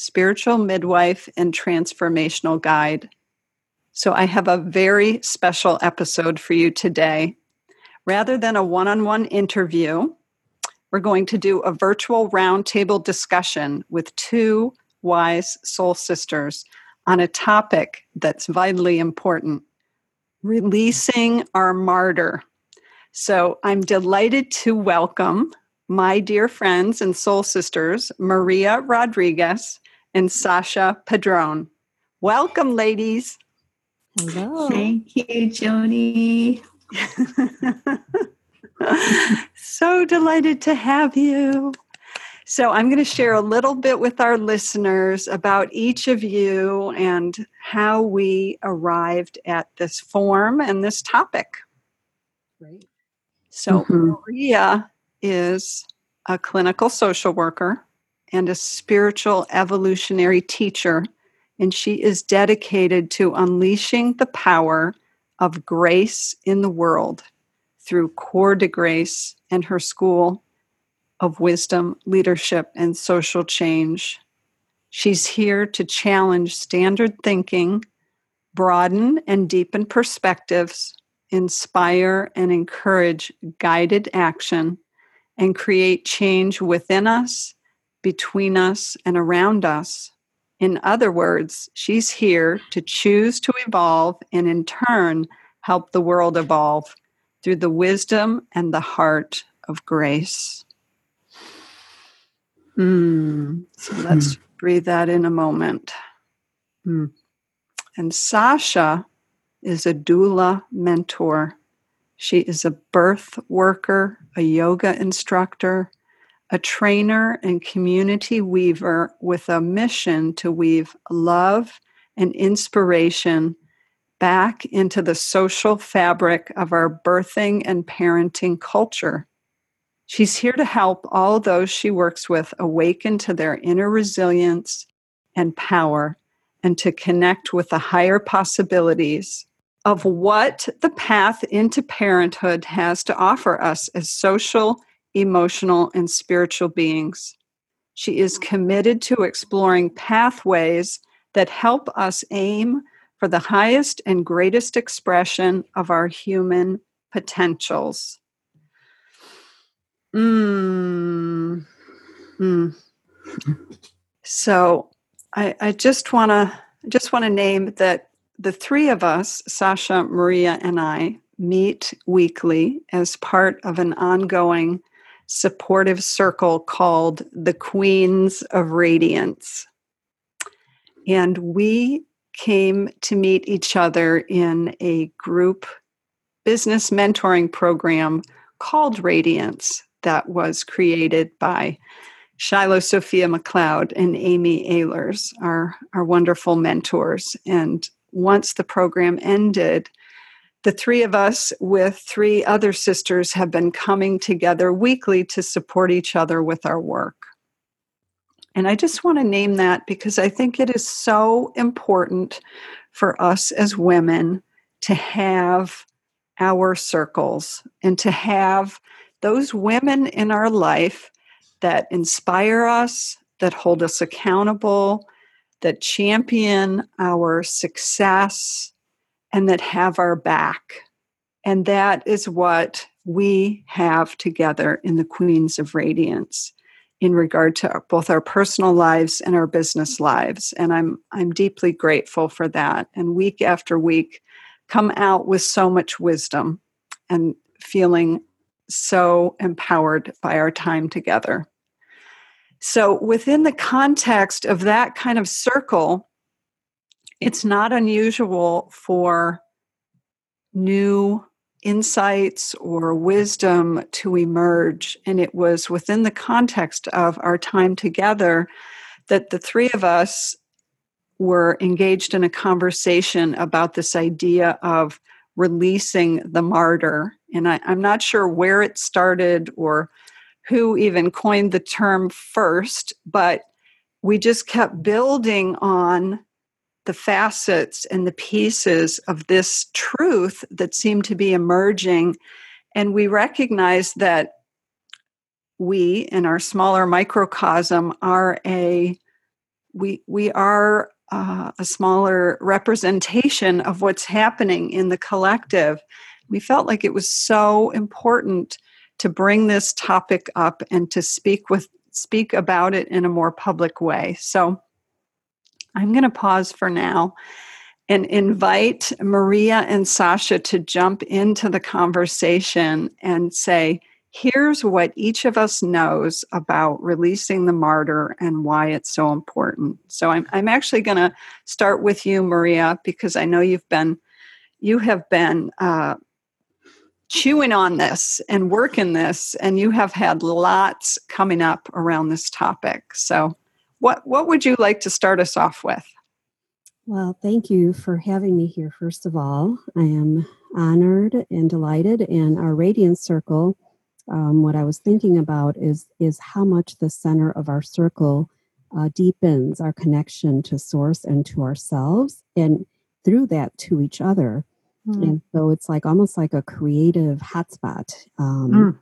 spiritual midwife, and transformational guide. So, I have a very special episode for you today. Rather than a one on one interview, we're going to do a virtual roundtable discussion with two wise soul sisters on a topic that's vitally important releasing our martyr. So, I'm delighted to welcome my dear friends and soul sisters, Maria Rodriguez and Sasha Padron. Welcome, ladies. Hello. Thank you, Joni. so delighted to have you. So, I'm going to share a little bit with our listeners about each of you and how we arrived at this form and this topic. Right. So, mm-hmm. Maria is a clinical social worker and a spiritual evolutionary teacher, and she is dedicated to unleashing the power of grace in the world through Cours de Grace and her school of wisdom, leadership, and social change. She's here to challenge standard thinking, broaden and deepen perspectives, inspire and encourage guided action, and create change within us, between us, and around us. In other words, she's here to choose to evolve and in turn help the world evolve through the wisdom and the heart of grace. Mm. So let's mm. breathe that in a moment. Mm. And Sasha is a doula mentor. She is a birth worker, a yoga instructor, a trainer and community weaver with a mission to weave love and inspiration back into the social fabric of our birthing and parenting culture. She's here to help all those she works with awaken to their inner resilience and power and to connect with the higher possibilities of what the path into parenthood has to offer us as social, emotional, and spiritual beings. She is committed to exploring pathways that help us aim for the highest and greatest expression of our human potentials. Mm. Mm. So I, I just want to just want to name that the three of us, Sasha, Maria, and I, meet weekly as part of an ongoing supportive circle called the Queens of Radiance. And we came to meet each other in a group business mentoring program called Radiance that was created by Shiloh Sophia McCloud and Amy Ahlers, our, our wonderful mentors. And once the program ended, the three of us, with three other sisters, have been coming together weekly to support each other with our work. And I just want to name that because I think it is so important for us as women to have our circles and to have those women in our life that inspire us, that hold us accountable, that champion our success and that have our back. And that is what we have together in the Queens of Radiance in regard to both our personal lives and our business lives. And I'm I'm deeply grateful for that. And week after week come out with so much wisdom and feeling so empowered by our time together. So, within the context of that kind of circle, it's not unusual for new insights or wisdom to emerge. And it was within the context of our time together that the three of us were engaged in a conversation about this idea of releasing the martyr. And I, am not sure where it started or who even coined the term first, but we just kept building on the facets and the pieces of this truth that seem to be emerging. And we recognize that we in our smaller microcosm are a we we are uh, a smaller representation of what's happening in the collective we felt like it was so important to bring this topic up and to speak with speak about it in a more public way so i'm going to pause for now and invite maria and sasha to jump into the conversation and say here's what each of us knows about releasing the martyr and why it's so important. So I'm I'm actually going to start with you, Maria, because I know you've been you have been uh, chewing on this and working this, and you have had lots coming up around this topic. So, what what would you like to start us off with? Well, thank you for having me here. First of all, I am honored and delighted, and our Radiance Circle um, what I was thinking about is is how much the center of our circle uh, deepens our connection to source and to ourselves, and through that to each other. Mm. And so it's like almost like a creative hotspot um, mm.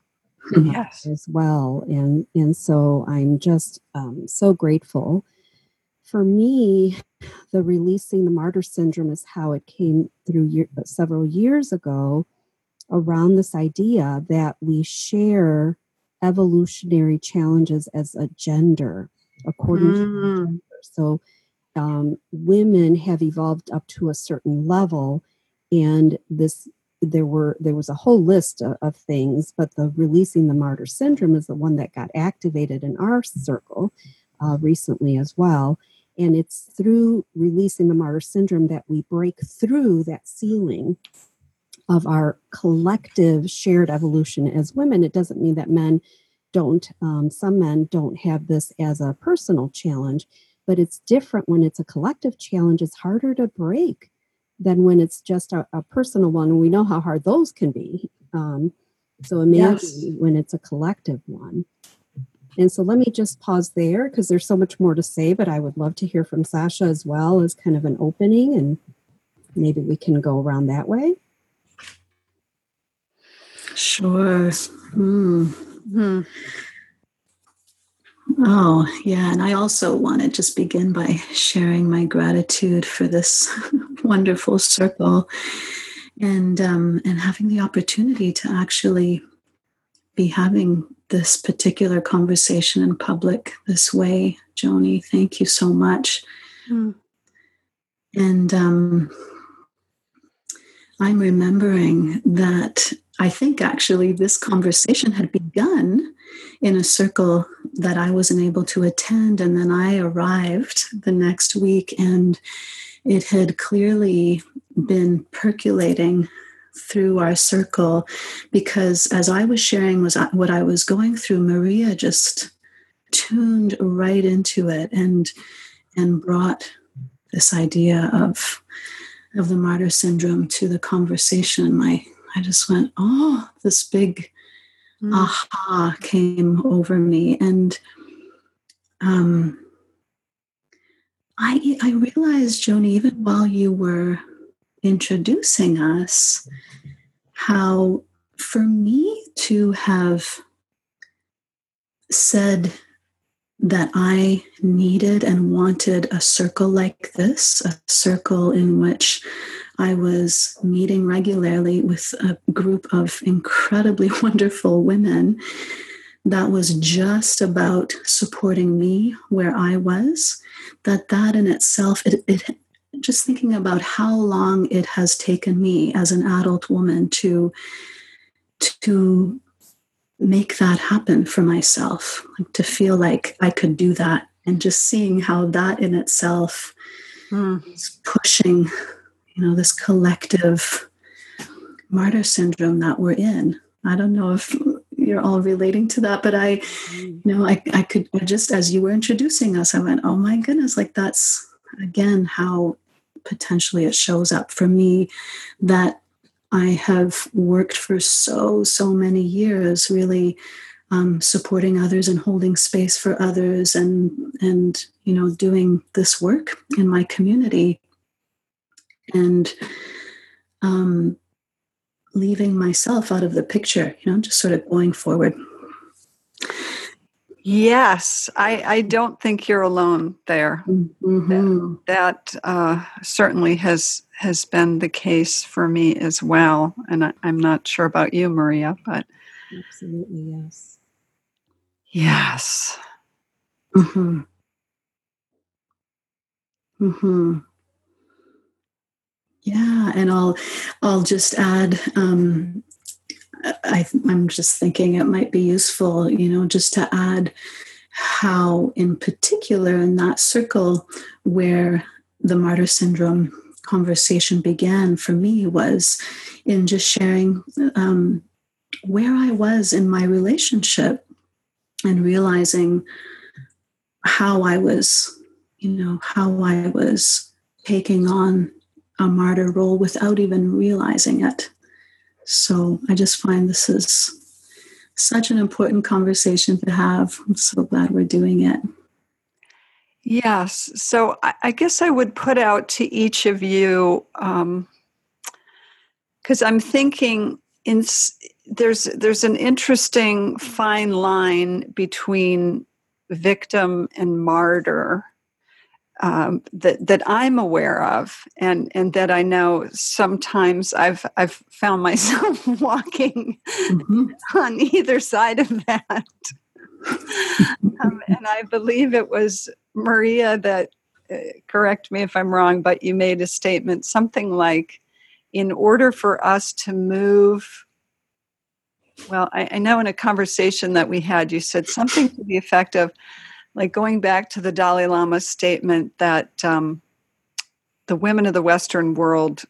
Yes. as well. And and so I'm just um, so grateful. For me, the releasing the martyr syndrome is how it came through year, several years ago around this idea that we share evolutionary challenges as a gender according mm. to gender. So um, women have evolved up to a certain level, and this there were there was a whole list of, of, things, but the releasing the martyr syndrome is the one that got activated in our circle uh, recently as well. And it's through releasing the martyr syndrome that we break through that ceiling of our collective shared evolution as women. It doesn't mean that men don't, um, some men don't have this as a personal challenge, but it's different when it's a collective challenge. It's harder to break than when it's just a, a personal one. And we know how hard those can be. Um, so imagine yes. when it's a collective one. And so let me just pause there because there's so much more to say, but I would love to hear from Sasha as well as kind of an opening, and maybe we can go around that way. Sure. Mm. Mm. Oh, yeah. And I also want to just begin by sharing my gratitude for this wonderful circle and um, and having the opportunity to actually be having this particular conversation in public this way. Joni, thank you so much. Mm. And um, I'm remembering that I think actually this conversation had begun in a circle that I wasn't able to attend. And then I arrived the next week, and it had clearly been percolating through our circle because as I was sharing was uh, what I was going through, Maria just tuned right into it and and brought this idea of of the martyr syndrome to the conversation. My I just went, oh, this big mm. aha came over me. And um, I, I realized, Joni, even while you were introducing us, how for me to have said that I needed and wanted a circle like this, a circle in which I was meeting regularly with a group of incredibly wonderful women that was just about supporting me where I was. That that in itself, it, it just thinking about how long it has taken me as an adult woman to to make that happen for myself, like to feel like I could do that, and just seeing how that in itself mm. is pushing you know, this collective martyr syndrome that we're in. I don't know if you're all relating to that, but I, you know, I, I could just as you were introducing us, I went, oh my goodness, like that's again how potentially it shows up for me that I have worked for so, so many years, really um, supporting others and holding space for others and, and, you know, doing this work in my community and um, leaving myself out of the picture, you know, just sort of going forward. Yes, I, I don't think you're alone there. Mm-hmm. That, that uh, certainly has has been the case for me as well. And I, I'm not sure about you, Maria, but absolutely yes. Yes. Hmm. Hmm. Yeah, and I'll I'll just add um, I, I'm just thinking it might be useful, you know, just to add how, in particular, in that circle where the martyr syndrome conversation began for me was in just sharing um, where I was in my relationship and realizing how I was, you know, how I was taking on a martyr role without even realizing it. So I just find this is such an important conversation to have. I'm so glad we're doing it. Yes. So I, guess I would put out to each of you because um, I'm thinking in there's there's an interesting fine line between victim and martyr um, that that I'm aware of, and and that I know sometimes I've I've found myself walking mm-hmm. on either side of that. um, and I believe it was Maria that uh, correct me if I'm wrong, but you made a statement something like, in order for us to move. Well, I, I know in a conversation that we had, you said something to the effect of, like going back to the Dalai Lama's statement that um, the women of the Western world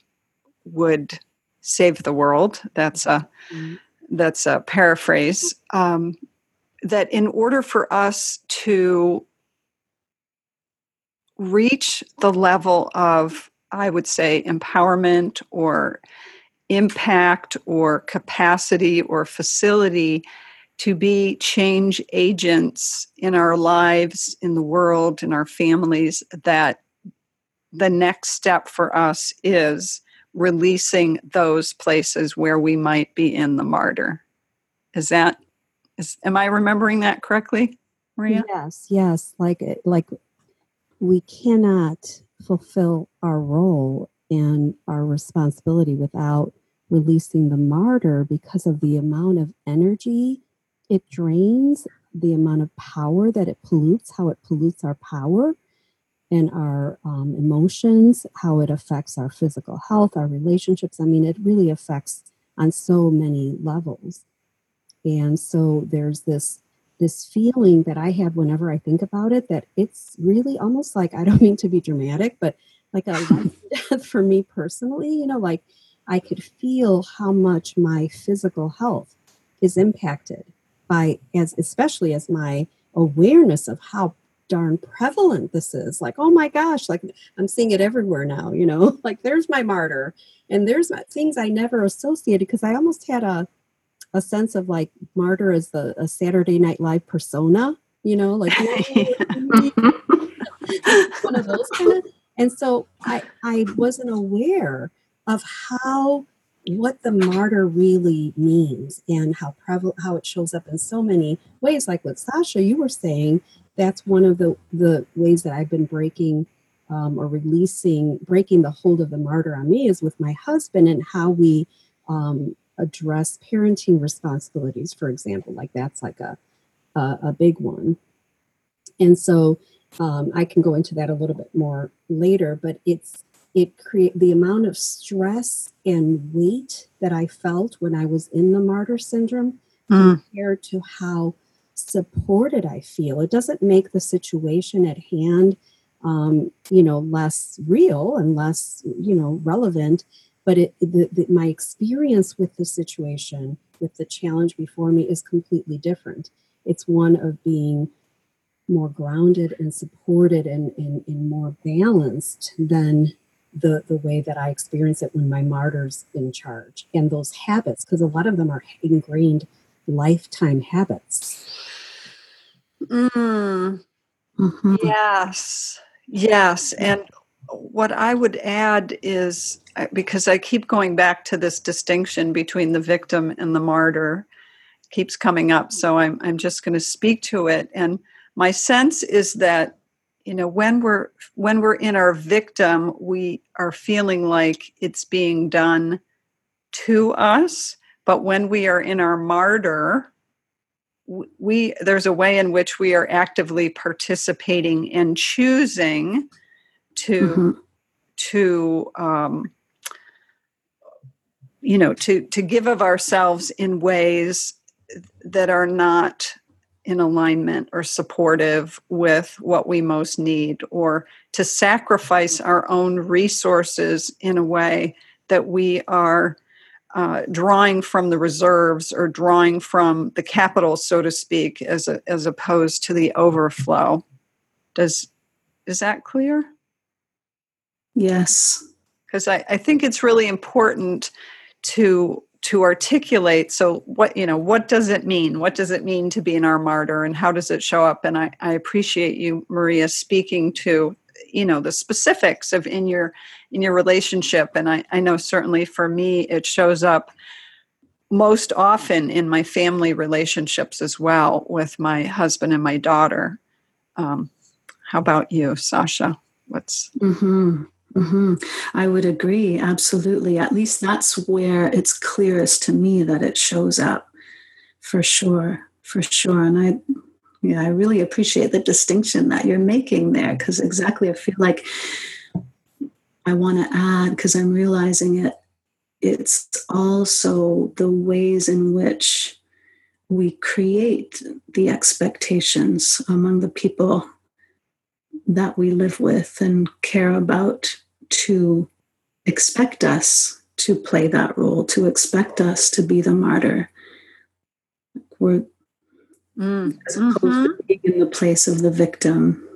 would save the world. That's a mm-hmm. that's a paraphrase. Um, that in order for us to reach the level of, I would say, empowerment or impact or capacity or facility to be change agents in our lives, in the world, in our families, that the next step for us is releasing those places where we might be in the martyr. Is that is am I remembering that correctly, Maria? Yes, yes. Like eh, like we cannot fulfill our role and our responsibility without releasing the martyr because of the amount of energy it drains the amount of power that it pollutes, how it pollutes our power and our um, emotions, how it affects our physical health, our relationships. I mean, it really affects on so many levels. And so there's this this feeling that I have whenever I think about it that it's really almost like I don't mean to be dramatic, but like a death for me personally, you know, like I could feel how much my physical health is impacted by as especially as my awareness of how darn prevalent this is. Like oh my gosh like i'm seeing it everywhere now you know? Like there's my martyr and there's my, things i never associated because i almost had a a sense of like martyr as the a saturday night live persona you know? Like one of those kind of and so i i wasn't aware of how what the martyr really means and how prevalent how it shows up in so many ways like what sasha you were saying that's one of the the ways that i've been breaking um, or releasing breaking the hold of the martyr on me is with my husband and how we um, address parenting responsibilities for example like that's like a a, a big one. And so um, i can go into that a little bit more later but it's it create the amount of stress and weight that I felt when I was in the martyr syndrome mm. compared to how supported I feel. It doesn't make the situation at hand, um, you know, less real and less, you know, relevant. But it, the, the, my experience with the situation, with the challenge before me, is completely different. It's one of being more grounded and supported and, and, and more balanced than the the way that I experience it when my martyr's in charge and those habits because a lot of them are ingrained lifetime habits. Mm. Mm-hmm. Yes, yes, and what I would add is because I keep going back to this distinction between the victim and the martyr keeps coming up, so I'm I'm just going to speak to it and my sense is that you know when we're when we're in our victim we are feeling like it's being done to us but when we are in our martyr we there's a way in which we are actively participating and choosing to mm-hmm. to um, you know to to give of ourselves in ways that are not in alignment or supportive with what we most need, or to sacrifice our own resources in a way that we are uh, drawing from the reserves or drawing from the capital, so to speak, as a, as opposed to the overflow. Does is that clear? Yes, because I, I think it's really important to to articulate so what you know what does it mean? What does it mean to be an arm martyr and how does it show up? And I, I appreciate you maria speaking to you know the specifics of in your in your relationship. And I, I know certainly for me it shows up most often in my family relationships as well with my husband and my daughter. Um, how about you sasha? What's mm-hmm. Mm-hmm. I would agree, absolutely. At least that's where it's clearest to me that it shows up, for sure, for sure. And I, yeah, I really appreciate the distinction that you're making there, because exactly, I feel like I want to add because I'm realizing it. It's also the ways in which we create the expectations among the people that we live with and care about to expect us to play that role, to expect us to be the martyr. We're mm. as opposed mm-hmm. to being in the place of the victim,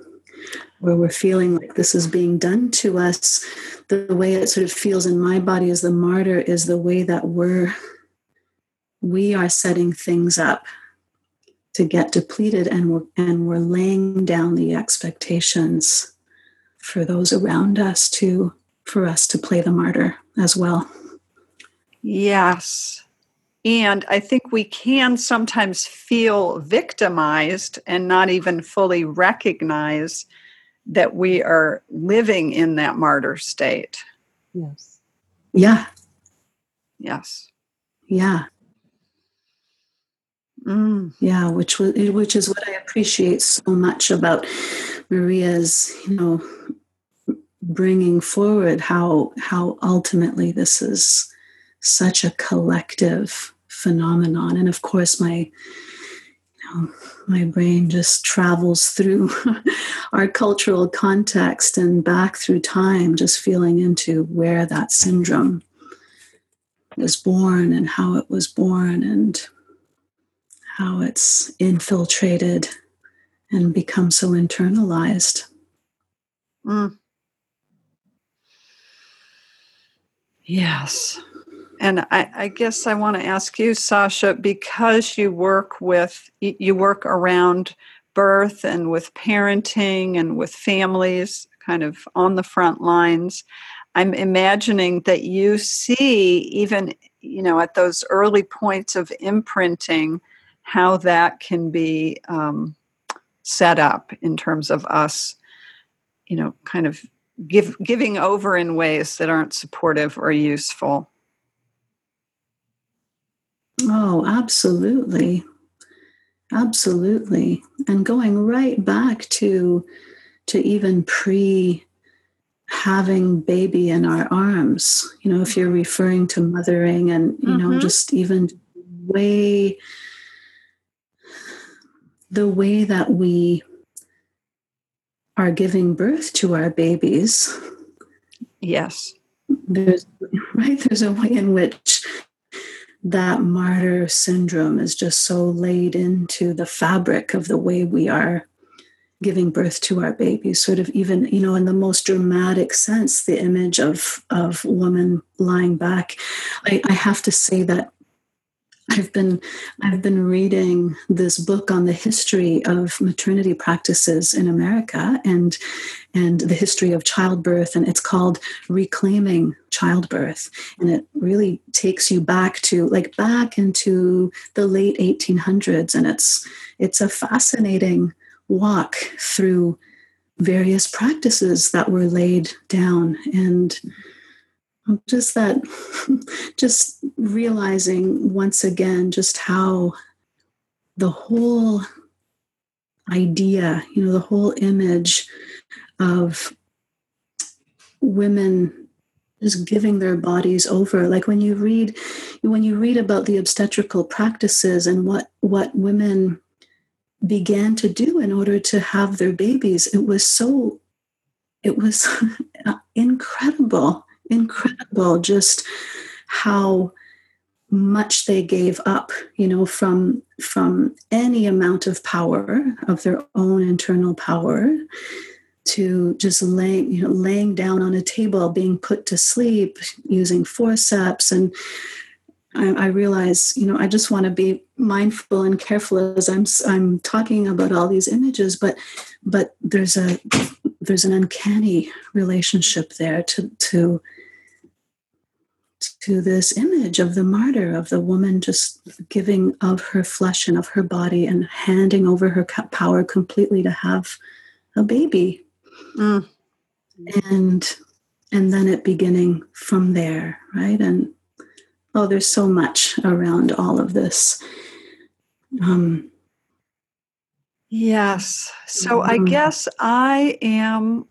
where we're feeling like this is being done to us. The way it sort of feels in my body as the martyr is the way that we're we are setting things up to get depleted and we're and we're laying down the expectations for those around us to for us to play the martyr as well. Yes. And i think we can sometimes feel victimized and not even fully recognize that we are living in that martyr state. Yes. Yeah. Yes. Yeah. Mm. Yeah, which was which is what I appreciate so much about Maria's, you know, bringing forward how how ultimately this is such a collective phenomenon, and of course my you know, my brain just travels through our cultural context and back through time, just feeling into where that syndrome was born and how it was born and how it's infiltrated and become so internalized. Mm. Yes. And I, I, guess I want to ask you, Sasha, because you work with, you work around birth and with parenting and with families kind of on the front lines. I'm imagining that you see, even, you know, at those early points of imprinting, how that can be um, set up in terms of us, you know, kind of give, giving over in ways that aren't supportive or useful. Oh, absolutely. Absolutely. And going right back to to even pre having baby in our arms, you know, if you're referring to mothering and, you mm-hmm. know, just even way the way that we are giving birth to our babies. Yes. There's right there's a way in which that martyr syndrome is just so laid into the fabric of the way we are giving birth to our babies sort of even you know in the most dramatic sense the image of of woman lying back I, I have to say that I've been I've been reading this book on the history of maternity practices in America and and the history of childbirth and it's called Reclaiming Childbirth. And it really takes you back to like back into the late 1800s and it's it's a fascinating walk through various practices that were laid down. And just that just realizing once again just how the whole idea you know the whole image of women just giving their bodies over. Like when you read when you read about the obstetrical practices and what what women began to do in order to have their babies it was so it was incredible incredible just how much they gave up you know from from any amount of power of their own internal power to just laying you know laying down on a table being put to sleep using forceps. And I, I realize you know I just want to be mindful and careful as I'm I'm talking about all these images but but there's a there's an uncanny relationship there to to to this image of the martyr, of the woman just giving of her flesh and of her body and handing over her power completely to have a baby. Mm. And and then it beginning from there, right? And oh, there's so much around all of this. Um, yes. So I mm-hmm. guess I am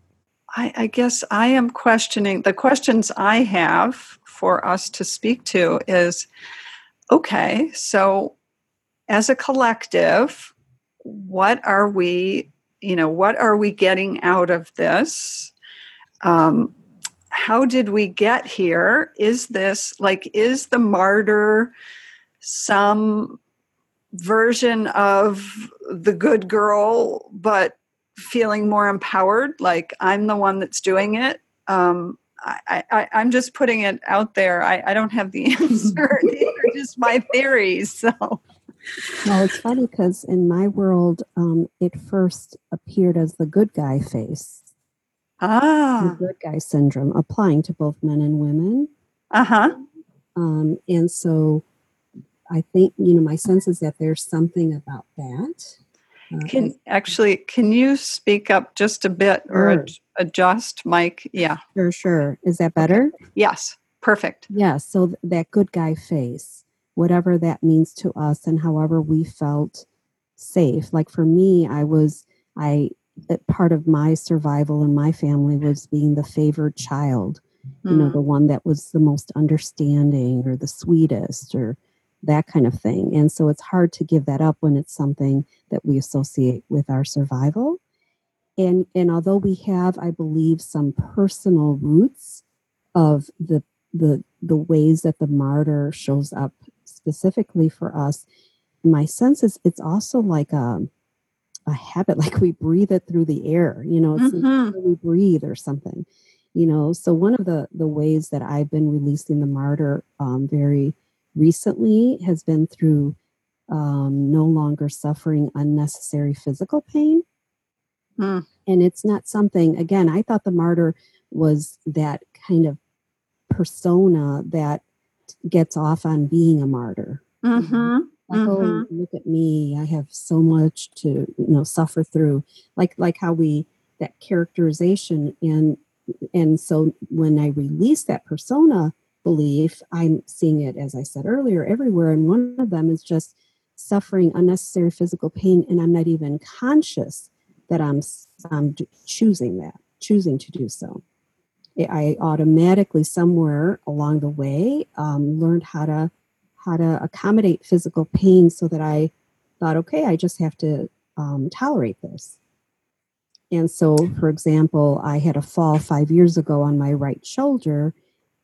I, I, guess I am questioning the questions I have for us to speak to is okay, so as a collective, what are we, you know, what are we getting out of this? Um, how did we get here? Is this like, is the martyr some version of the good girl, but feeling more empowered? Like, I'm the one that's doing it. Um, I, I, I'm just putting it out there. I, I don't have the answer. These are just my theories. So. Well, it's funny because in my world, um, it first appeared as the good guy face. Ah. The good guy syndrome applying to both men and women. Uh huh. Um, and so I think, you know, my sense is that there's something about that. Uh, can actually, can you speak up just a bit or sure. adjust, mic? Yeah. Sure, sure. Is that better? Yes. Perfect. Yes. Yeah, so that good guy face, whatever that means to us and however we felt safe. Like for me, I was, I, part of my survival in my family was being the favored child, mm. you know, hmm. the one that was the most understanding or the sweetest or, that kind of thing. And so it's hard to give that up when it's something that we associate with our survival. And, and although we have, I believe, some personal roots of the, the, the ways that the martyr shows up specifically for us, my sense is it's also like a, a habit, like we breathe it through the air, you know, it's mm-hmm. like we breathe or something, you know. So one of the, the ways that I've been releasing the martyr um, very recently has been through um, no longer suffering unnecessary physical pain. Mm. And it's not something, again, I thought the martyr was that kind of persona that gets off on being a martyr. Mm-hmm. Like, oh, mm-hmm. oh, look at me. I have so much to, you know, suffer through. Like, like how we, that characterization and, and so when I release that persona, belief, I'm seeing it, as I said earlier, everywhere. And one of them is just suffering unnecessary physical pain, and I'm not even conscious that I'm, I'm choosing that, choosing to do so. I automatically, somewhere along the way, um, learned how to how to accommodate physical pain, so that I thought, okay, I just have to um, tolerate this. And so, for example, I had a fall five years ago on my right shoulder,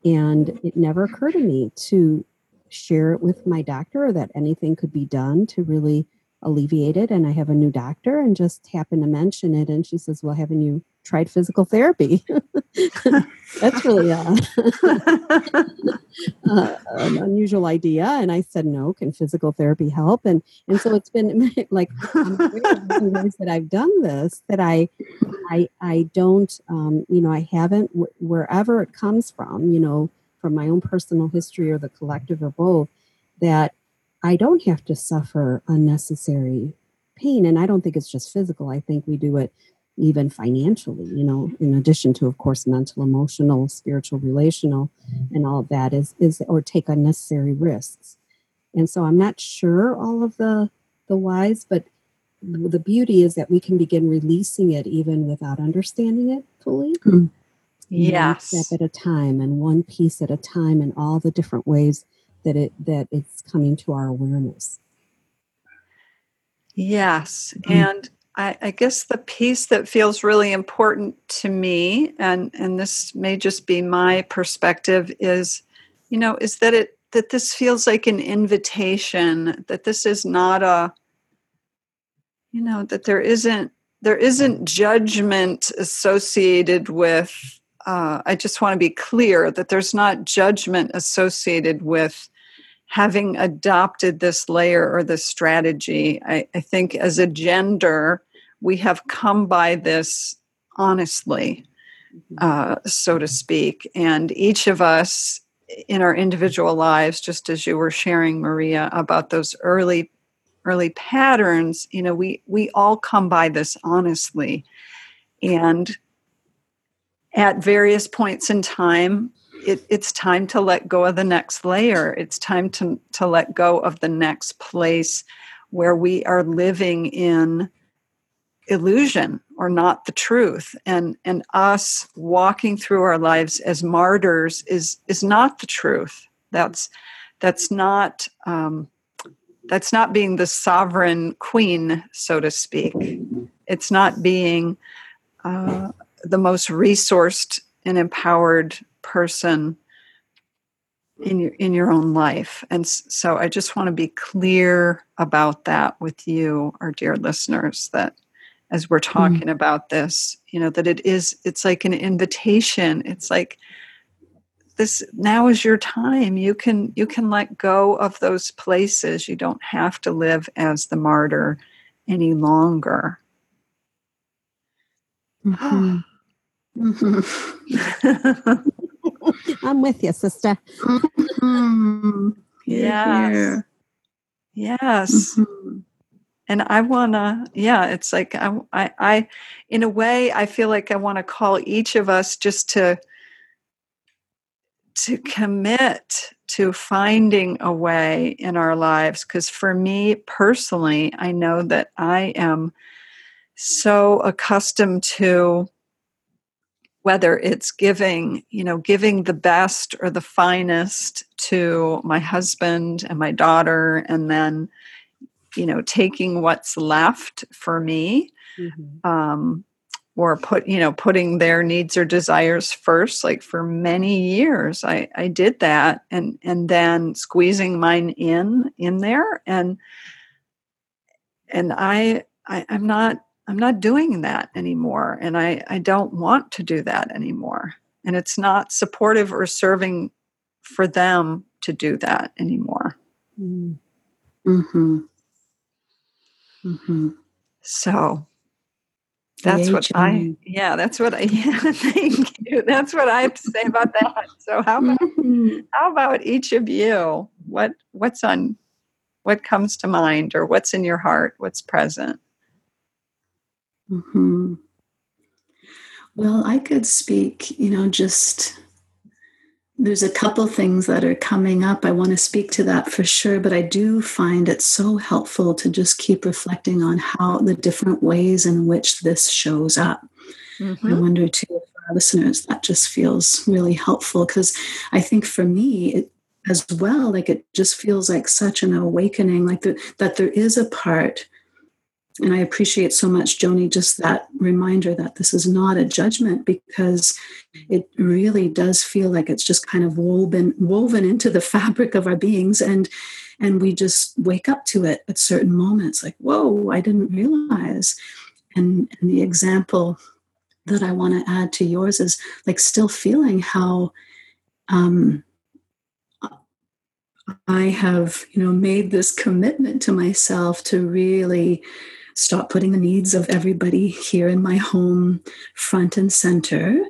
and it never occurred to me to share it with my doctor or that anything could be done to really alleviated and I have a new doctor and just happened to mention it. And she says, Well, haven't you tried physical therapy? That's really a, uh, an unusual idea. And I said, No, can physical therapy help? And and so it's been like ways that I've done this that I I I don't um, you know I haven't wherever it comes from you know from my own personal history or the collective or both that I don't have to suffer unnecessary pain. And I don't think it's just physical. I think we do it even financially, you know, in addition to, of course, mental, emotional, spiritual, relational, and all of that is, is or take unnecessary risks. And so I'm not sure all of the the whys, but the beauty is that we can begin releasing it even without understanding it fully. Mm. Yes. One step at a time and one piece at a time and all the different ways that it that it's coming to our awareness yes mm-hmm. and I, I, guess the piece that feels really important to me and and this may just be my perspective is you know is that it that this feels like an invitation that this is not a you know that there isn't there isn't judgment associated with uh, i just want to be clear that there's not judgment associated with having adopted this layer or this strategy, I, I think as a gender, we have come by this honestly, mm-hmm. uh, so to speak. And each of us in our individual lives, just as you were sharing, Maria, about those early early patterns, you know, we we all come by this honestly. And at various points in time, it, it's time to let go of the next layer. It's time to, to let go of the next place where we are living in illusion or not the truth. And and us walking through our lives as martyrs is is not the truth. That's that's not um, that's not being the sovereign queen so to speak. It's not being uh, the most resourced and empowered person in your in your own life and so i just want to be clear about that with you our dear listeners that as we're hmm. talking mm. about this you know that it is it's like an invitation it's like this now is your time you can you can let go of those places you don't have to live as the martyr any longer mm-hmm. Mm-hmm. I'm with you, sister. Mm-hmm. Yes. Yes. Mm-hmm. And I want to, yeah, it's like I, I, I, in a way, I feel like I want to call each of us just to, to commit to finding a way in our lives. Because for me personally, I know that I am so accustomed to whether it's giving you know giving the best or the finest to my husband and my daughter and then you know taking what's left for me mm-hmm. um, or put you know putting their needs or desires first like for many years i i did that and and then squeezing mine in in there and and i, I i'm not I'm not doing that anymore. And I, I don't want to do that anymore. And it's not supportive or serving for them to do that anymore. Mm-hmm. Mm-hmm. So that's what I, yeah, that's what I, yeah, thank you. That's what I have to say about that. So how about, mm-hmm. how about each of you? What, what's on, what comes to mind or what's in your heart? What's present? Mm-hmm. Well, I could speak, you know, just there's a couple things that are coming up. I want to speak to that for sure, but I do find it so helpful to just keep reflecting on how the different ways in which this shows up. Mm-hmm. I wonder too if our listeners that just feels really helpful because I think for me, it, as well, like it just feels like such an awakening, like the, that there is a part and I appreciate so much, Joni, just that reminder that this is not a judgment because it really does feel like it's just kind of woven woven into the fabric of our beings. And and we just wake up to it at certain moments like whoa i didn't realize and, and the example that i want to add to yours is like still feeling how um, i have you know made this commitment to myself to really stop putting the needs of everybody here in my home front and center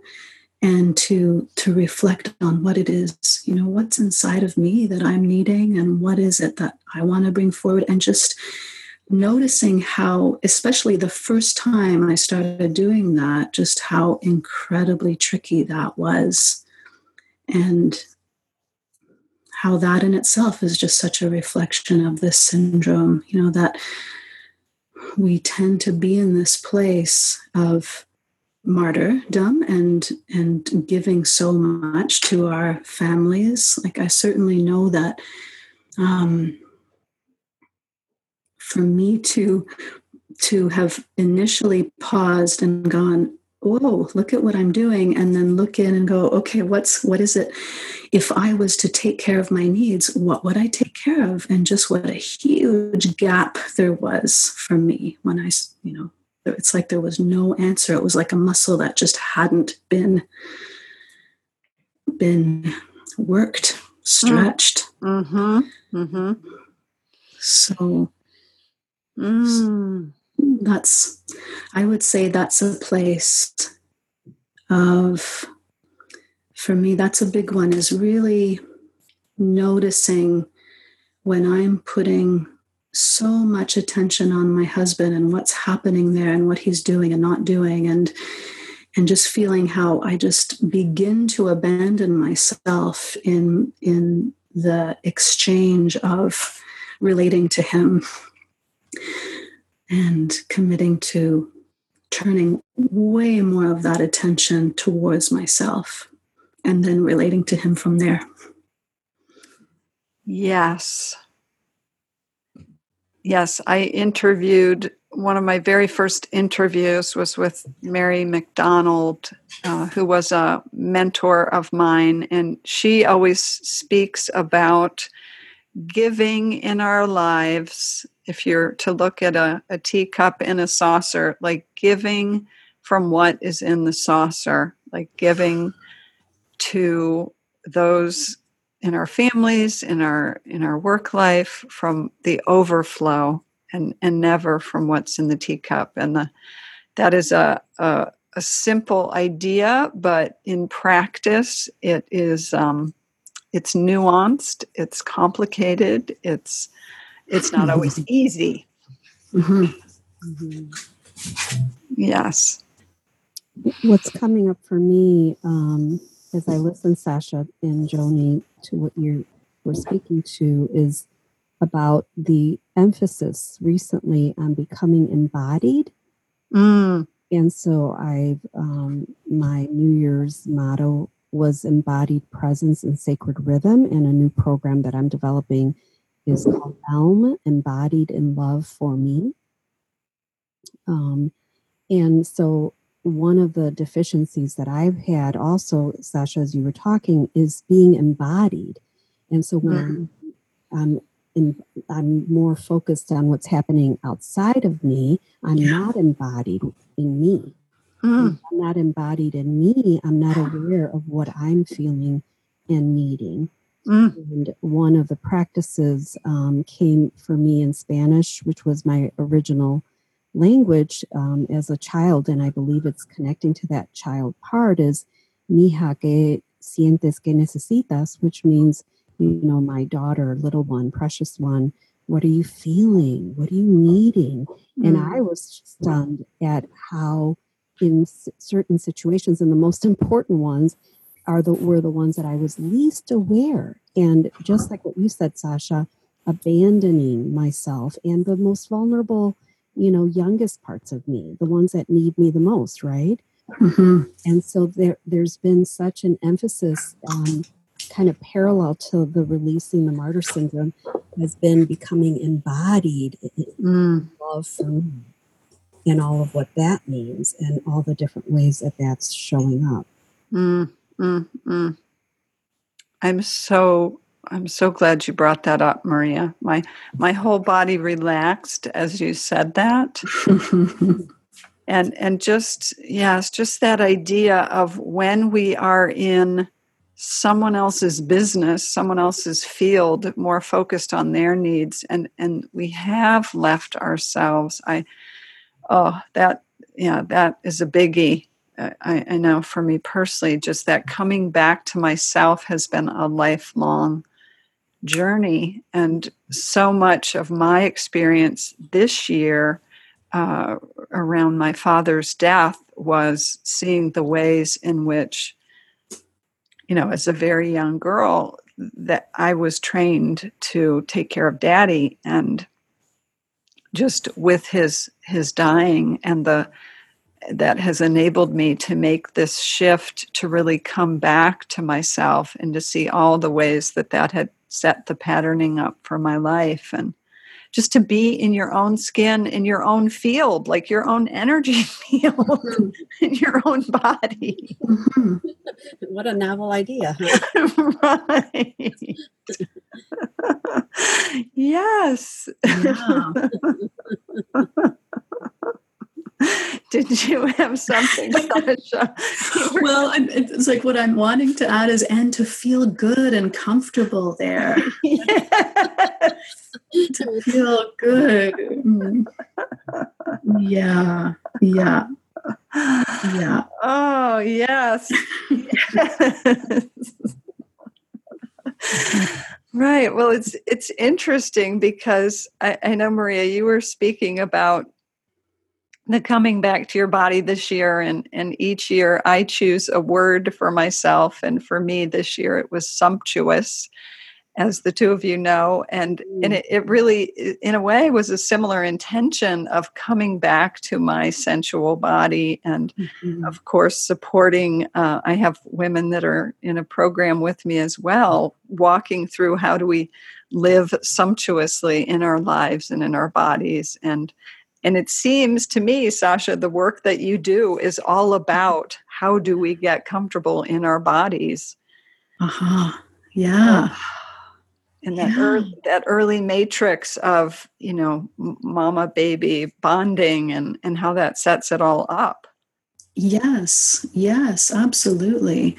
and to to reflect on what it is you know what's inside of me that i'm needing and what is it that i want to bring forward and just noticing how especially the first time i started doing that just how incredibly tricky that was. And how that in itself is just such a reflection of this syndrome you know that we tend to be in this place of martyrdom and and giving so much to our families. Like i certainly know that um, for me to to have initially paused and gone whoa look at what i'm doing and then look in and go okay what's what is it if i was to take care of my needs what would i take care of and just what a huge gap there was for me when i you know it's like there was no answer. It was like a muscle that just hadn't been been worked, stretched. Mm-hmm. Mm-hmm. So mm. That's I would say that's a place of for me that's a big one is really noticing when I'm putting so much attention on my husband and what's happening there and what he's doing and not doing and and just feeling how I just begin to abandon myself in in the exchange of relating to him and committing to turning way more of that attention towards myself and then relating to him from there. Yes. Yes, I interviewed one of my very first interviews was with Mary McDonald, uh, who was a mentor of mine, and she always speaks about giving in our lives. If you're to look at a, a teacup in a saucer, like giving from what is in the saucer, like giving to those in our families, in our in our work life, from the overflow, and and never from what's in the teacup. And the that is a a, a simple idea, but in practice, it is um, it's nuanced, it's complicated, it's it's not always easy. Mm-hmm. Mm-hmm. Yes. What's coming up for me um, as I listen, Sasha and Joni, to what you were speaking to is about the emphasis recently on becoming embodied. Mm. And so I've, um, my New Year's motto was embodied presence and sacred rhythm. in a new program that I'm developing is called ELM, Embodied in Love for Me. Um, and so one of the deficiencies that I've had also, Sasha, as you were talking, is being embodied. And so when mm-hmm. I'm, in, I'm more focused on what's happening outside of me, I'm yeah. not embodied in me. Mm. I'm not embodied in me. I'm not aware of what I'm feeling and needing. Mm. And one of the practices um, came for me in Spanish, which was my original language um, as a child, and I believe it's connecting to that child part, is mija que sientes que necesitas, which means, you know, my daughter, little one, precious one, what are you feeling? What are you needing? Mm. And I was stunned at how, in s- certain situations, and the most important ones, are the were the ones that I was least aware. And just like what you said, Sasha, abandoning myself and the most vulnerable you know youngest parts of me the ones that need me the most right mm-hmm. and so there there's been such an emphasis on kind of parallel to the releasing the martyr syndrome has been becoming embodied in mm. love for me and all of what that means and all the different ways that that's showing up mm, mm, mm. i'm so I'm so glad you brought that up, Maria. My my whole body relaxed as you said that. and and just yes, just that idea of when we are in someone else's business, someone else's field, more focused on their needs, and and we have left ourselves. I oh that yeah that is a biggie. I, I know for me personally, just that coming back to myself has been a lifelong journey, and so much of my experience this year uh, around my father's death was seeing the ways in which you know, as a very young girl, that I was trained to take care of daddy and just with his his dying and the that has enabled me to make this shift to really come back to myself and to see all the ways that that had set the patterning up for my life and just to be in your own skin, in your own field, like your own energy field, mm-hmm. in your own body. Mm-hmm. What a novel idea. right. yes. Yeah. Did you have something, Sasha? well, it's like what I'm wanting to add is and to feel good and comfortable there. to feel good. Mm. Yeah, yeah, yeah. Oh, yes. yes. right. Well, it's it's interesting because I, I know Maria, you were speaking about the coming back to your body this year and and each year i choose a word for myself and for me this year it was sumptuous as the two of you know and mm. and it, it really in a way was a similar intention of coming back to my sensual body and mm-hmm. of course supporting uh, i have women that are in a program with me as well walking through how do we live sumptuously in our lives and in our bodies and and it seems to me, Sasha, the work that you do is all about how do we get comfortable in our bodies. Uh huh. Yeah. And that, yeah. early, that early matrix of, you know, mama baby bonding and, and how that sets it all up. Yes, yes, absolutely.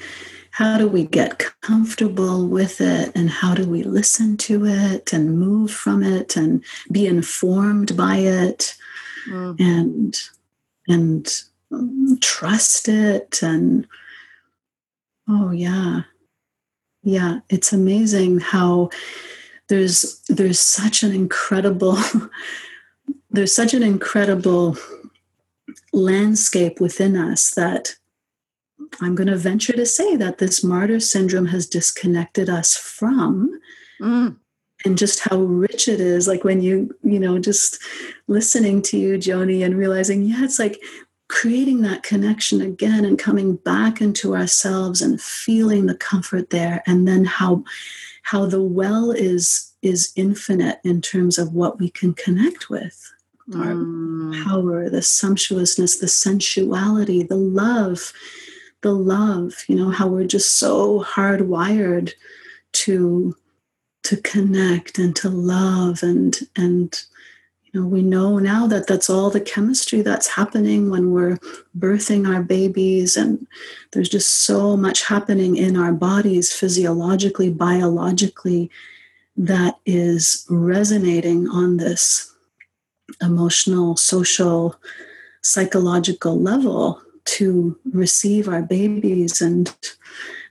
How do we get comfortable with it and how do we listen to it and move from it and be informed by it? mm. and and trust it and oh yeah yeah it's amazing how there's there's such an incredible there's such an incredible landscape within us that I'm going to venture to say that this martyr syndrome has disconnected us from. Mm and just how rich it is like when you you know just listening to you joni and realizing yeah it's like creating that connection again and coming back into ourselves and feeling the comfort there and then how how the well is is infinite in terms of what we can connect with our mm. power the sumptuousness the sensuality the love the love you know how we're just so hardwired to to connect and to love and and you know we know now that that's all the chemistry that's happening when we're birthing our babies and there's just so much happening in our bodies physiologically biologically that is resonating on this emotional social psychological level to receive our babies and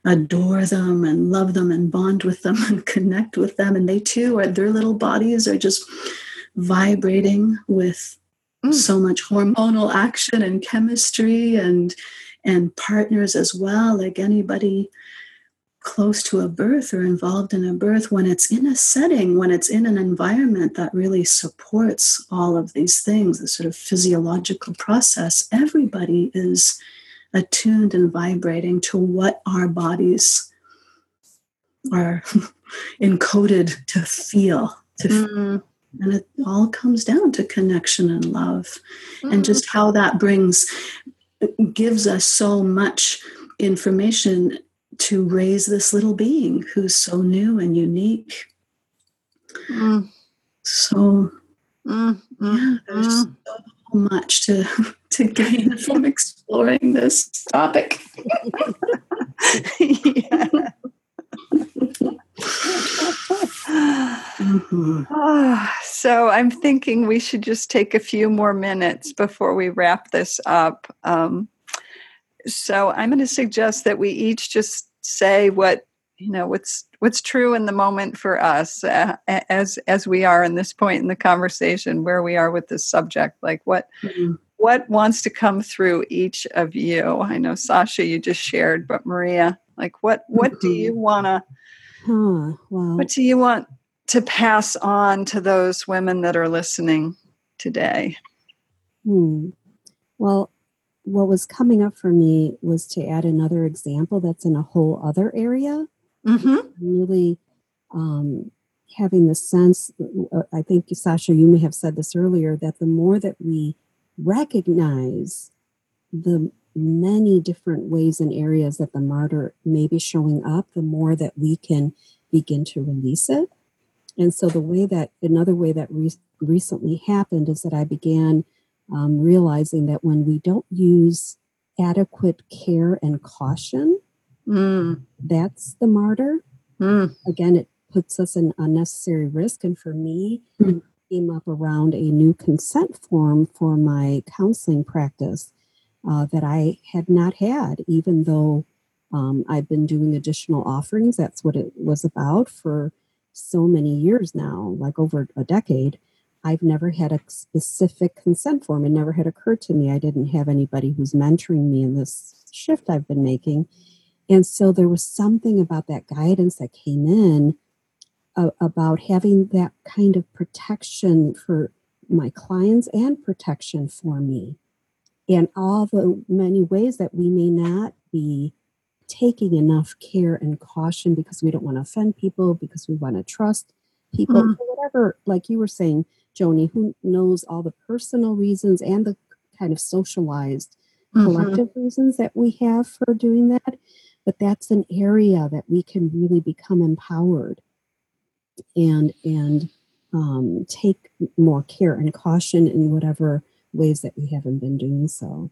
adore them and love them and bond with them and connect with them. And they too are, their little bodies are just vibrating with mm. so much hormonal action and chemistry and and partners as well like anybody close to a birth or involved in a birth when it's in a setting when it's in an environment that really supports all of these things the sort of physiological process everybody is attuned and vibrating to what our bodies are encoded to feel to mm. and it all comes down to connection and love mm. and just how that brings gives us so much information to raise this little being who's so new and unique. Mm. So, mm, mm, yeah, there's mm. so much to to gain from exploring this topic. mm-hmm. oh, so I'm thinking we should just take a few more minutes before we wrap this up. Um, so I'm going to suggest that we each just say what you know what's what's true in the moment for us uh, as as we are in this point in the conversation where we are with this subject like what mm-hmm. what wants to come through each of you i know sasha you just shared but maria like what what mm-hmm. do you want to wow. what do you want to pass on to those women that are listening today hmm. well what was coming up for me was to add another example that's in a whole other area. Mm-hmm. Really um, having the sense, uh, I think, Sasha, you may have said this earlier, that the more that we recognize the many different ways and areas that the martyr may be showing up, the more that we can begin to release it. And so, the way that another way that re- recently happened is that I began um, realizing that when we don't use adequate care and caution, mm. that's the martyr. Mm. Again, it puts us in unnecessary risk. And for me, mm. came up around a new consent form for my counseling practice uh, that I had not had, even though um, I've been doing additional offerings. That's what it was about for so many years now, like over a decade. I've never had a specific consent form. It never had occurred to me. I didn't have anybody who's mentoring me in this shift I've been making. And so there was something about that guidance that came in uh, about having that kind of protection for my clients and protection for me. And all the many ways that we may not be taking enough care and caution because we don't want to offend people, because we want to trust people, mm-hmm. whatever, like you were saying, Joni, who knows all the personal reasons and the kind of socialized mm-hmm. collective reasons that we have for doing that. But that's an area that we can really become empowered and and um, take more care and caution in whatever ways that we haven't been doing so.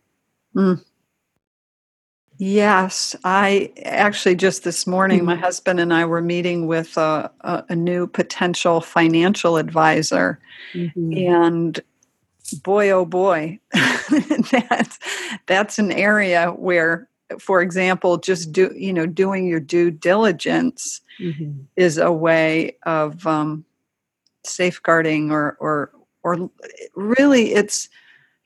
Mm. Yes, I actually just this morning, my mm-hmm. husband and I were meeting with a, a, a new potential financial advisor, mm-hmm. and boy, oh boy, that's that's an area where, for example, just do you know doing your due diligence mm-hmm. is a way of um, safeguarding or or or really it's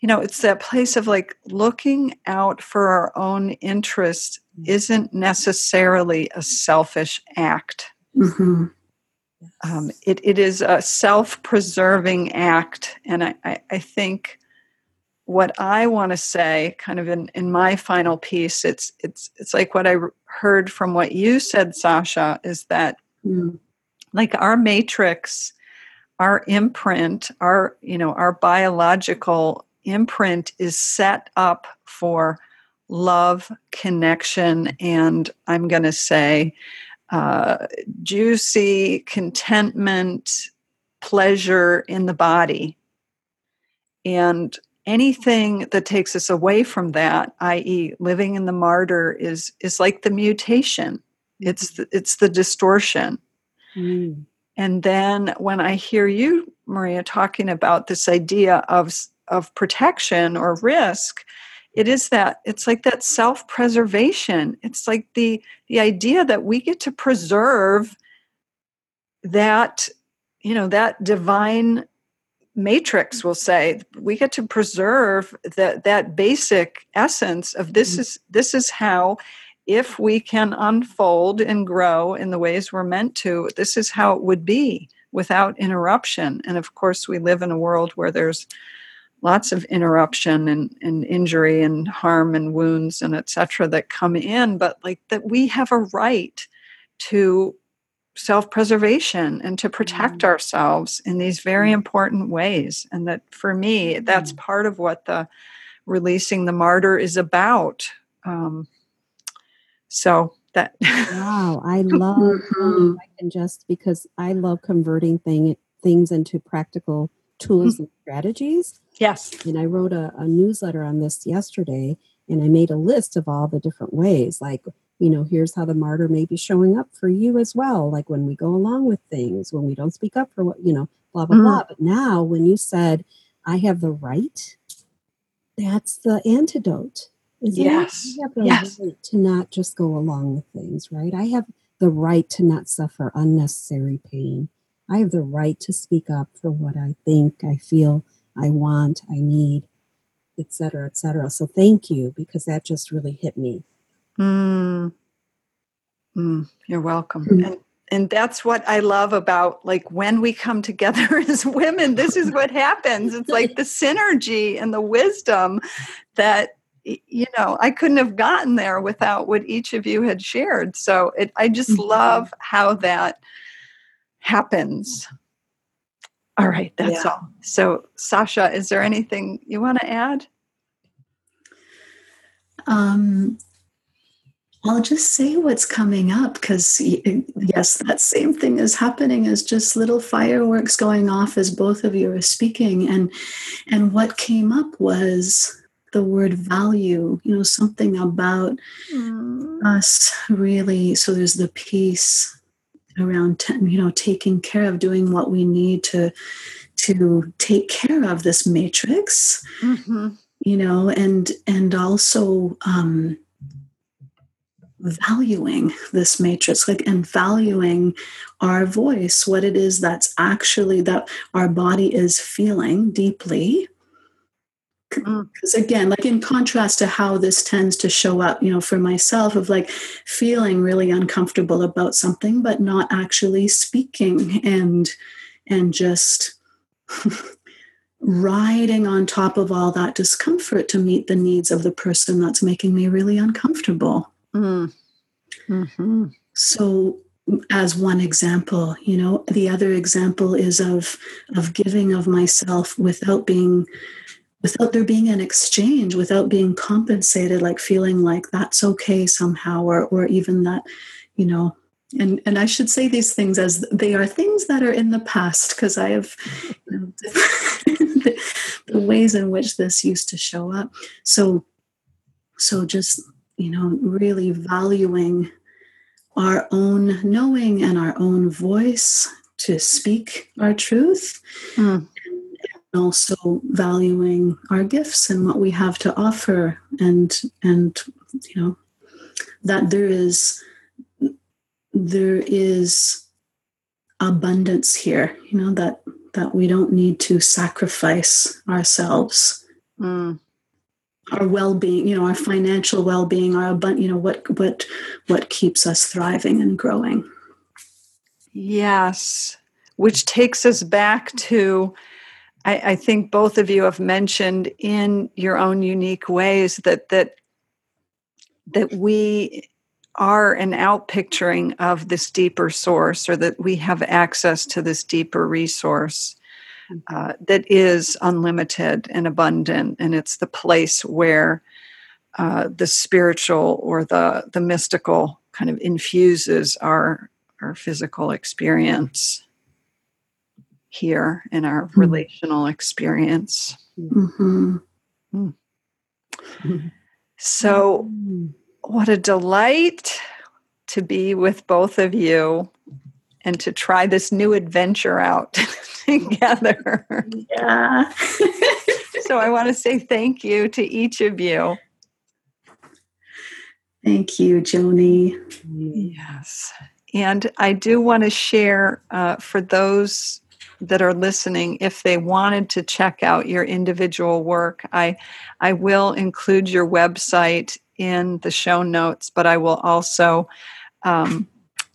you know it's that place of like looking out for our own interest mm. isn't necessarily a selfish act mm-hmm. um, it, it is a self-preserving act and i, I, I think what i want to say kind of in, in my final piece it's it's it's like what i heard from what you said sasha is that mm. like our matrix our imprint our you know our biological imprint is set up for love, connection, and I'm going to say uh, juicy contentment, pleasure in the body. And anything that takes us away from that, i.e., living in the martyr, is is like the mutation. It's the, it's the distortion. Mm. And then when I hear you, Maria, talking about this idea of of protection or risk it is that it's like that self-preservation. It's like the the idea that we get to preserve that you know that divine matrix will say. We get to preserve that that basic essence of this mm-hmm. is this is how if we can unfold and grow in the ways we're meant to this is how it would be without interruption. And of course we live in a world where there's lots of interruption and, and injury and harm and wounds and etc that come in but like that we have a right to self-preservation and to protect mm. ourselves in these very mm. important ways and that for me that's mm. part of what the releasing the martyr is about um, so that wow i love mm-hmm. i can just because i love converting thing, things into practical tools mm-hmm. and strategies yes and i wrote a, a newsletter on this yesterday and i made a list of all the different ways like you know here's how the martyr may be showing up for you as well like when we go along with things when we don't speak up for what you know blah blah mm-hmm. blah but now when you said i have the right that's the antidote isn't yes. It? I have the yes. right to not just go along with things, right? I have the right to not suffer unnecessary pain. I have the right to speak up for what I think, I feel, I want, I need, etc., etc. So thank you because that just really hit me. Mm. Mm, you're welcome. Mm. And and that's what I love about like when we come together as women, this is what happens. It's like the synergy and the wisdom that you know i couldn't have gotten there without what each of you had shared so it, i just mm-hmm. love how that happens all right that's yeah. all so sasha is there anything you want to add um I'll just say what's coming up because, yes, that same thing is happening as just little fireworks going off as both of you are speaking. And, and what came up was the word value, you know, something about mm. us really. So there's the piece around, you know, taking care of doing what we need to to take care of this matrix, mm-hmm. you know, and and also um, valuing this matrix like and valuing our voice what it is that's actually that our body is feeling deeply because mm. again like in contrast to how this tends to show up you know for myself of like feeling really uncomfortable about something but not actually speaking and and just riding on top of all that discomfort to meet the needs of the person that's making me really uncomfortable mm. mm-hmm. so as one example you know the other example is of of giving of myself without being without there being an exchange, without being compensated, like feeling like that's okay somehow, or or even that, you know, and and I should say these things as they are things that are in the past because I have you know, the, the ways in which this used to show up. So so just you know really valuing our own knowing and our own voice to speak our truth mm also valuing our gifts and what we have to offer and and you know that there is there is abundance here you know that that we don't need to sacrifice ourselves mm. our well-being you know our financial well-being our abundant you know what what what keeps us thriving and growing yes which takes us back to I, I think both of you have mentioned in your own unique ways that that that we are an outpicturing of this deeper source or that we have access to this deeper resource mm-hmm. uh, that is unlimited and abundant and it's the place where uh, the spiritual or the the mystical kind of infuses our our physical experience here in our mm-hmm. relational experience. Mm-hmm. Mm. So, what a delight to be with both of you and to try this new adventure out together. Yeah. so, I want to say thank you to each of you. Thank you, Joni. Yes. And I do want to share uh, for those that are listening, if they wanted to check out your individual work, I, I will include your website in the show notes, but I will also um,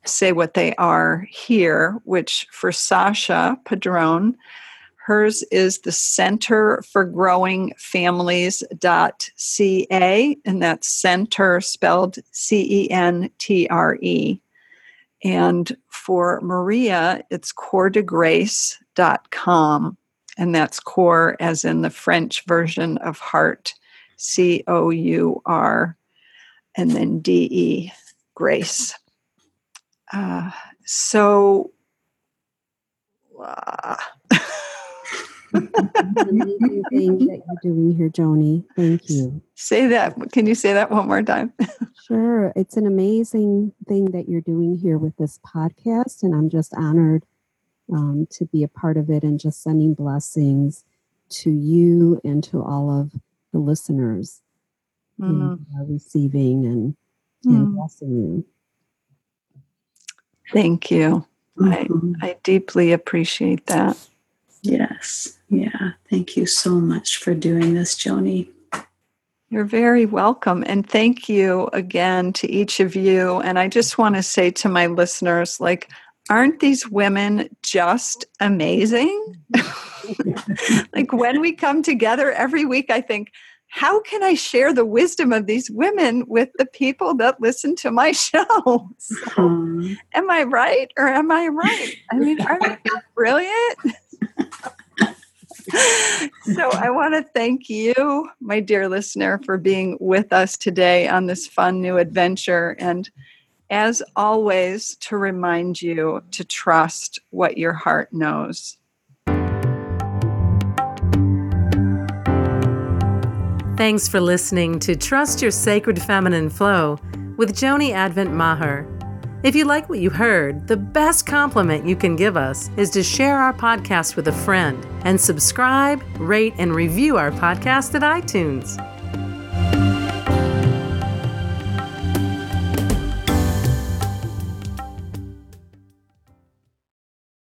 say what they are here, which for Sasha Padron, hers is the Center for Growing Families.ca, and that's center spelled C E N T R E. And for Maria, it's courdegrace.com. And that's core as in the French version of heart, C O U R, and then D E grace. Uh, so, uh, amazing thing that you're doing here, Joni. Thank you. Say that. Can you say that one more time? sure. It's an amazing thing that you're doing here with this podcast, and I'm just honored um, to be a part of it and just sending blessings to you and to all of the listeners mm. you know, are receiving and, and mm. blessing you. Thank you. Mm-hmm. I, I deeply appreciate that. Yes. Yeah. Thank you so much for doing this, Joni. You're very welcome. And thank you again to each of you. And I just want to say to my listeners, like, aren't these women just amazing? like when we come together every week, I think, how can I share the wisdom of these women with the people that listen to my show? So, am I right or am I right? I mean, aren't they brilliant? So I want to thank you, my dear listener, for being with us today on this fun new adventure. And as always, to remind you to trust what your heart knows. Thanks for listening to Trust Your Sacred Feminine Flow with Joni Advent Maher. If you like what you heard, the best compliment you can give us is to share our podcast with a friend and subscribe, rate, and review our podcast at iTunes.